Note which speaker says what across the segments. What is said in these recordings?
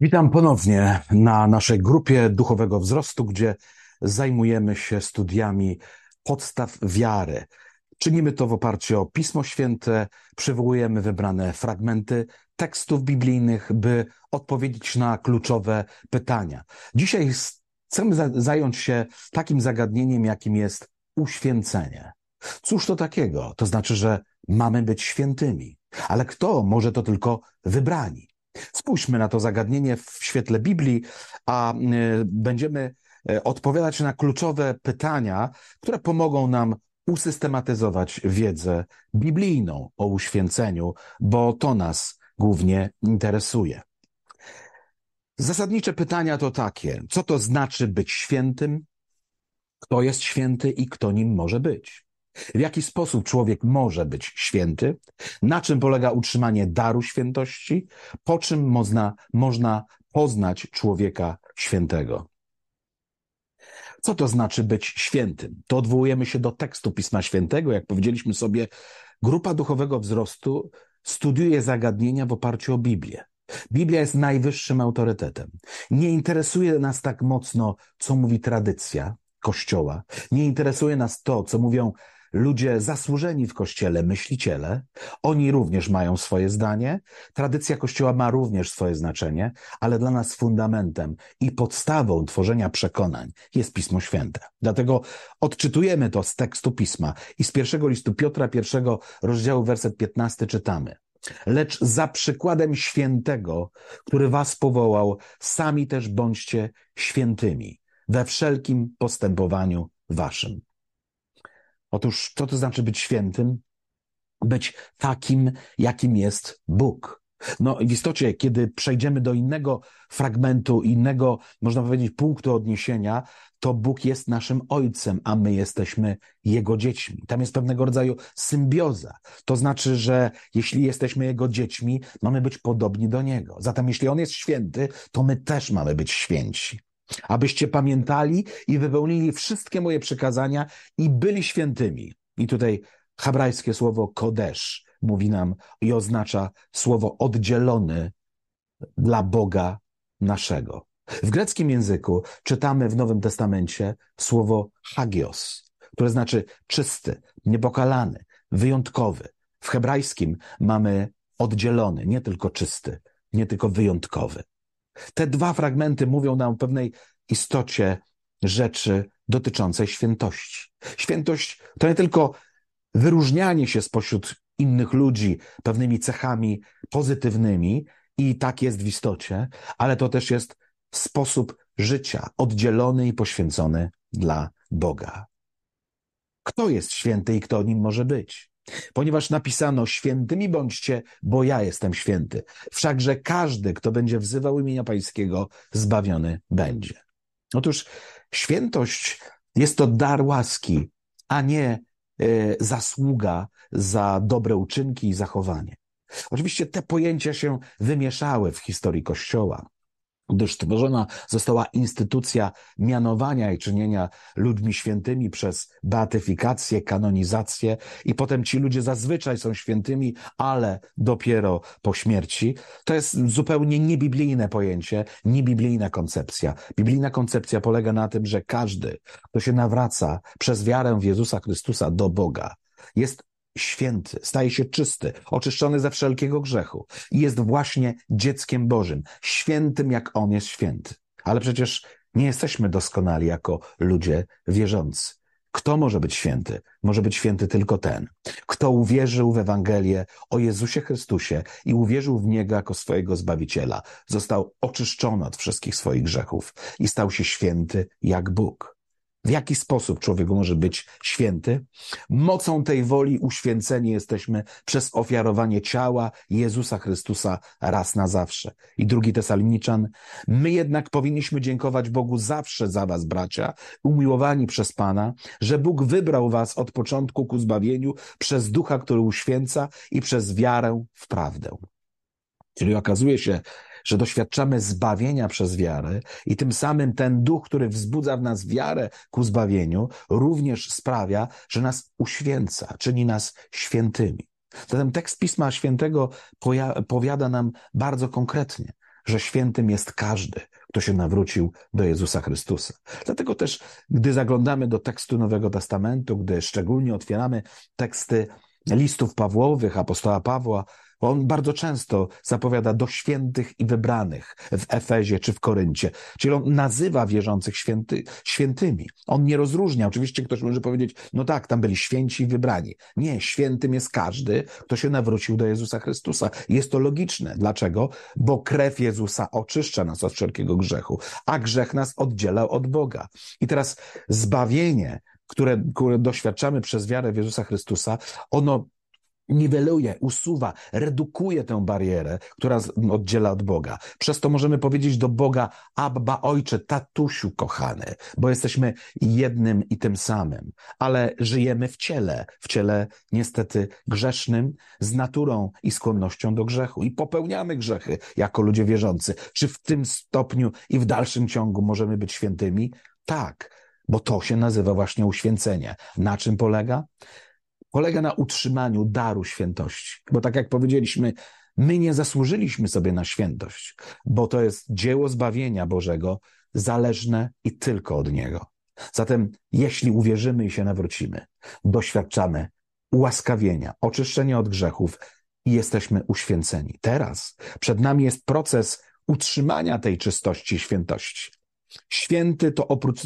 Speaker 1: Witam ponownie na naszej grupie duchowego wzrostu, gdzie zajmujemy się studiami podstaw wiary. Czynimy to w oparciu o Pismo Święte, przywołujemy wybrane fragmenty tekstów biblijnych, by odpowiedzieć na kluczowe pytania. Dzisiaj chcemy zająć się takim zagadnieniem, jakim jest uświęcenie. Cóż to takiego? To znaczy, że mamy być świętymi. Ale kto może to tylko wybrani? Spójrzmy na to zagadnienie w świetle Biblii, a y, będziemy y, odpowiadać na kluczowe pytania, które pomogą nam usystematyzować wiedzę biblijną o uświęceniu, bo to nas głównie interesuje. Zasadnicze pytania to takie: co to znaczy być świętym? Kto jest święty i kto nim może być? W jaki sposób człowiek może być święty? Na czym polega utrzymanie daru świętości? Po czym można, można poznać człowieka świętego? Co to znaczy być świętym? To odwołujemy się do tekstu Pisma Świętego. Jak powiedzieliśmy sobie, grupa duchowego wzrostu studiuje zagadnienia w oparciu o Biblię. Biblia jest najwyższym autorytetem. Nie interesuje nas tak mocno, co mówi tradycja Kościoła. Nie interesuje nas to, co mówią ludzie zasłużeni w Kościele, myśliciele, oni również mają swoje zdanie. Tradycja Kościoła ma również swoje znaczenie, ale dla nas fundamentem i podstawą tworzenia przekonań jest Pismo Święte. Dlatego odczytujemy to z tekstu Pisma i z pierwszego listu Piotra, pierwszego rozdziału, werset 15 czytamy. Lecz za przykładem świętego, który was powołał, sami też bądźcie świętymi we wszelkim postępowaniu waszym. Otóż, co to znaczy być świętym? Być takim, jakim jest Bóg. No, w istocie, kiedy przejdziemy do innego fragmentu, innego, można powiedzieć, punktu odniesienia, to Bóg jest naszym Ojcem, a my jesteśmy Jego dziećmi. Tam jest pewnego rodzaju symbioza. To znaczy, że jeśli jesteśmy Jego dziećmi, mamy być podobni do Niego. Zatem, jeśli On jest święty, to my też mamy być święci abyście pamiętali i wypełnili wszystkie moje przykazania i byli świętymi. I tutaj hebrajskie słowo kodesz mówi nam i oznacza słowo oddzielony dla Boga naszego. W greckim języku czytamy w Nowym Testamencie słowo hagios, które znaczy czysty, niepokalany, wyjątkowy. W hebrajskim mamy oddzielony, nie tylko czysty, nie tylko wyjątkowy. Te dwa fragmenty mówią nam o pewnej istocie rzeczy dotyczącej świętości. Świętość to nie tylko wyróżnianie się spośród innych ludzi pewnymi cechami pozytywnymi, i tak jest w istocie, ale to też jest sposób życia oddzielony i poświęcony dla Boga. Kto jest święty i kto nim może być? Ponieważ napisano: Świętymi bądźcie, bo ja jestem święty. Wszakże każdy, kto będzie wzywał imienia Pańskiego, zbawiony będzie. Otóż świętość jest to dar łaski, a nie e, zasługa za dobre uczynki i zachowanie. Oczywiście te pojęcia się wymieszały w historii Kościoła gdyż stworzona została instytucja mianowania i czynienia ludźmi świętymi przez beatyfikację, kanonizację i potem ci ludzie zazwyczaj są świętymi, ale dopiero po śmierci. To jest zupełnie niebiblijne pojęcie, niebiblijna koncepcja. Biblijna koncepcja polega na tym, że każdy, kto się nawraca przez wiarę w Jezusa Chrystusa do Boga, jest święty, staje się czysty, oczyszczony ze wszelkiego grzechu i jest właśnie dzieckiem Bożym, świętym jak On jest święty. Ale przecież nie jesteśmy doskonali jako ludzie wierzący. Kto może być święty? Może być święty tylko ten, kto uwierzył w Ewangelię o Jezusie Chrystusie i uwierzył w Niego jako swojego Zbawiciela. Został oczyszczony od wszystkich swoich grzechów i stał się święty jak Bóg. W jaki sposób człowiek może być święty? Mocą tej woli uświęceni jesteśmy przez ofiarowanie ciała Jezusa Chrystusa raz na zawsze. I drugi Tesalniczan, my jednak powinniśmy dziękować Bogu zawsze za was, bracia, umiłowani przez Pana, że Bóg wybrał was od początku ku zbawieniu przez ducha, który uświęca i przez wiarę w prawdę. Czyli okazuje się, że doświadczamy zbawienia przez wiarę i tym samym ten duch, który wzbudza w nas wiarę ku zbawieniu, również sprawia, że nas uświęca, czyni nas świętymi. Zatem tekst Pisma Świętego powiada nam bardzo konkretnie, że świętym jest każdy, kto się nawrócił do Jezusa Chrystusa. Dlatego też, gdy zaglądamy do tekstu Nowego Testamentu, gdy szczególnie otwieramy teksty listów Pawłowych, apostoła Pawła, on bardzo często zapowiada do świętych i wybranych w Efezie czy w Koryncie. Czyli on nazywa wierzących święty, świętymi. On nie rozróżnia. Oczywiście ktoś może powiedzieć, no tak, tam byli święci i wybrani. Nie, świętym jest każdy, kto się nawrócił do Jezusa Chrystusa. Jest to logiczne. Dlaczego? Bo krew Jezusa oczyszcza nas od wszelkiego grzechu, a grzech nas oddziela od Boga. I teraz zbawienie, które, które doświadczamy przez wiarę w Jezusa Chrystusa, ono niweluje, usuwa, redukuje tę barierę, która oddziela od Boga. Przez to możemy powiedzieć do Boga, Abba, Ojcze, tatusiu kochany, bo jesteśmy jednym i tym samym, ale żyjemy w ciele, w ciele niestety grzesznym, z naturą i skłonnością do grzechu i popełniamy grzechy jako ludzie wierzący. Czy w tym stopniu i w dalszym ciągu możemy być świętymi? Tak, bo to się nazywa właśnie uświęcenie. Na czym polega? Polega na utrzymaniu daru świętości. Bo tak jak powiedzieliśmy, my nie zasłużyliśmy sobie na świętość, bo to jest dzieło zbawienia Bożego, zależne i tylko od Niego. Zatem, jeśli uwierzymy i się nawrócimy, doświadczamy ułaskawienia, oczyszczenia od grzechów i jesteśmy uświęceni. Teraz przed nami jest proces utrzymania tej czystości i świętości. Święty to oprócz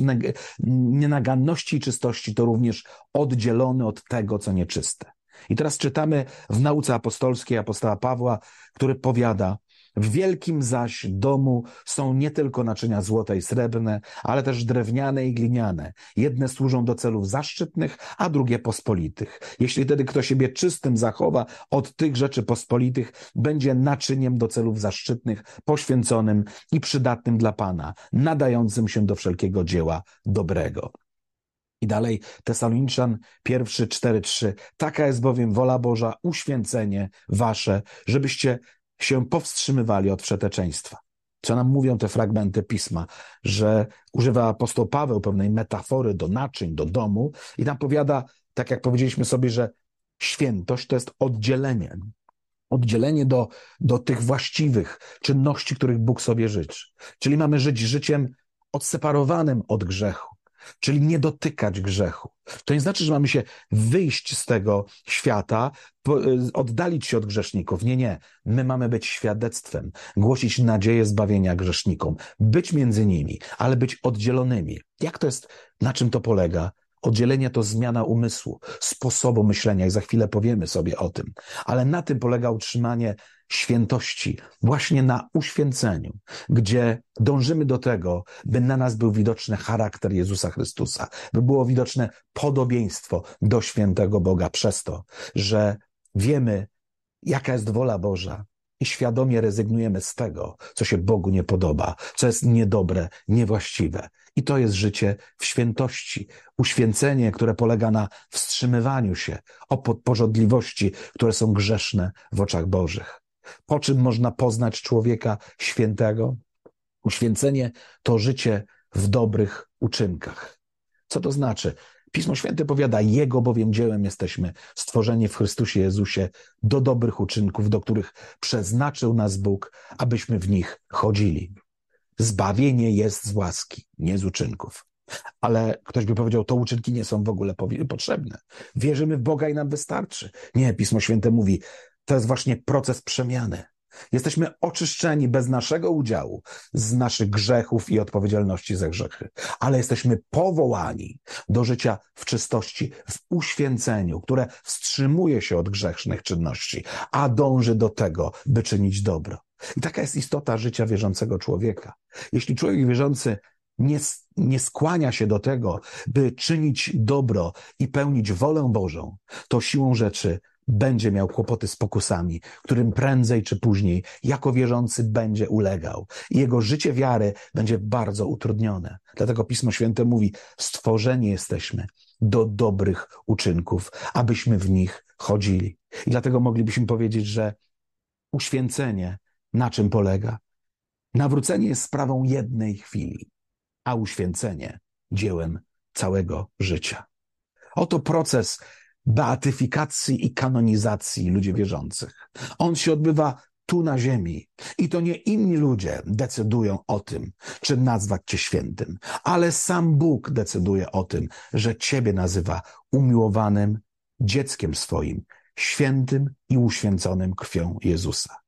Speaker 1: nienaganności i czystości, to również oddzielony od tego, co nieczyste. I teraz czytamy w nauce apostolskiej apostoła Pawła, który powiada, w wielkim zaś domu są nie tylko naczynia złote i srebrne, ale też drewniane i gliniane. Jedne służą do celów zaszczytnych, a drugie pospolitych. Jeśli tedy kto siebie czystym zachowa od tych rzeczy pospolitych, będzie naczyniem do celów zaszczytnych, poświęconym i przydatnym dla Pana, nadającym się do wszelkiego dzieła dobrego. I dalej Tesaloniczan pierwszy, cztery, trzy. Taka jest bowiem wola Boża, uświęcenie wasze, żebyście się powstrzymywali od wszeteczeństwa. Co nam mówią te fragmenty pisma, że używa apostoł Paweł pewnej metafory do naczyń, do domu i tam powiada, tak jak powiedzieliśmy sobie, że świętość to jest oddzielenie. Oddzielenie do, do tych właściwych czynności, których Bóg sobie życzy. Czyli mamy żyć życiem odseparowanym od grzechu czyli nie dotykać grzechu. To nie znaczy, że mamy się wyjść z tego świata, y, oddalić się od grzeszników. Nie, nie. My mamy być świadectwem, głosić nadzieję zbawienia grzesznikom, być między nimi, ale być oddzielonymi. Jak to jest, na czym to polega? Oddzielenie to zmiana umysłu, sposobu myślenia i za chwilę powiemy sobie o tym. Ale na tym polega utrzymanie świętości, właśnie na uświęceniu, gdzie dążymy do tego, by na nas był widoczny charakter Jezusa Chrystusa, by było widoczne podobieństwo do świętego Boga przez to, że wiemy, jaka jest wola Boża, i świadomie rezygnujemy z tego, co się Bogu nie podoba, co jest niedobre, niewłaściwe. I to jest życie w świętości, uświęcenie, które polega na wstrzymywaniu się od porządliwości, które są grzeszne w oczach Bożych. Po czym można poznać człowieka świętego? Uświęcenie to życie w dobrych uczynkach. Co to znaczy? Pismo Święte powiada, Jego bowiem dziełem jesteśmy stworzeni w Chrystusie Jezusie do dobrych uczynków, do których przeznaczył nas Bóg, abyśmy w nich chodzili. Zbawienie jest z łaski, nie z uczynków. Ale ktoś by powiedział, to uczynki nie są w ogóle potrzebne. Wierzymy w Boga i nam wystarczy. Nie, Pismo Święte mówi, to jest właśnie proces przemiany. Jesteśmy oczyszczeni bez naszego udziału z naszych grzechów i odpowiedzialności za grzechy, ale jesteśmy powołani do życia w czystości, w uświęceniu, które wstrzymuje się od grzesznych czynności, a dąży do tego, by czynić dobro. I taka jest istota życia wierzącego człowieka. Jeśli człowiek wierzący nie, nie skłania się do tego, by czynić dobro i pełnić wolę Bożą, to siłą rzeczy będzie miał kłopoty z pokusami, którym prędzej czy później, jako wierzący, będzie ulegał. I jego życie wiary będzie bardzo utrudnione. Dlatego Pismo Święte mówi: Stworzeni jesteśmy do dobrych uczynków, abyśmy w nich chodzili. I dlatego moglibyśmy powiedzieć, że uświęcenie na czym polega? Nawrócenie jest sprawą jednej chwili, a uświęcenie dziełem całego życia. Oto proces beatyfikacji i kanonizacji ludzi wierzących. On się odbywa tu na ziemi. I to nie inni ludzie decydują o tym, czy nazwać Cię świętym, ale sam Bóg decyduje o tym, że Ciebie nazywa umiłowanym dzieckiem swoim, świętym i uświęconym krwią Jezusa.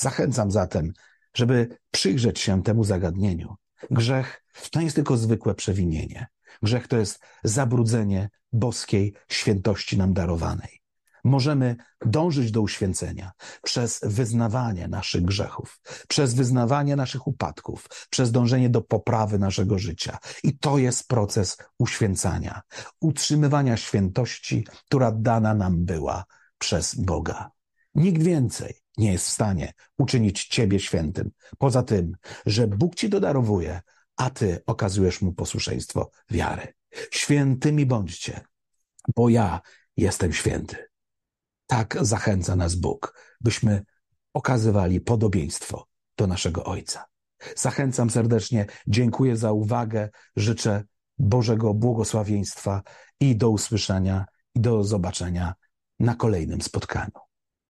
Speaker 1: Zachęcam zatem, żeby przyjrzeć się temu zagadnieniu. Grzech to nie jest tylko zwykłe przewinienie. Grzech to jest zabrudzenie boskiej świętości nam darowanej. Możemy dążyć do uświęcenia przez wyznawanie naszych grzechów, przez wyznawanie naszych upadków, przez dążenie do poprawy naszego życia. I to jest proces uświęcania, utrzymywania świętości, która dana nam była przez Boga. Nikt więcej nie jest w stanie uczynić Ciebie świętym, poza tym, że Bóg Ci dodarowuje, a Ty okazujesz Mu posłuszeństwo wiary. Świętymi bądźcie, bo ja jestem święty. Tak zachęca nas Bóg, byśmy okazywali podobieństwo do naszego Ojca. Zachęcam serdecznie, dziękuję za uwagę, życzę Bożego błogosławieństwa i do usłyszenia i do zobaczenia na kolejnym spotkaniu.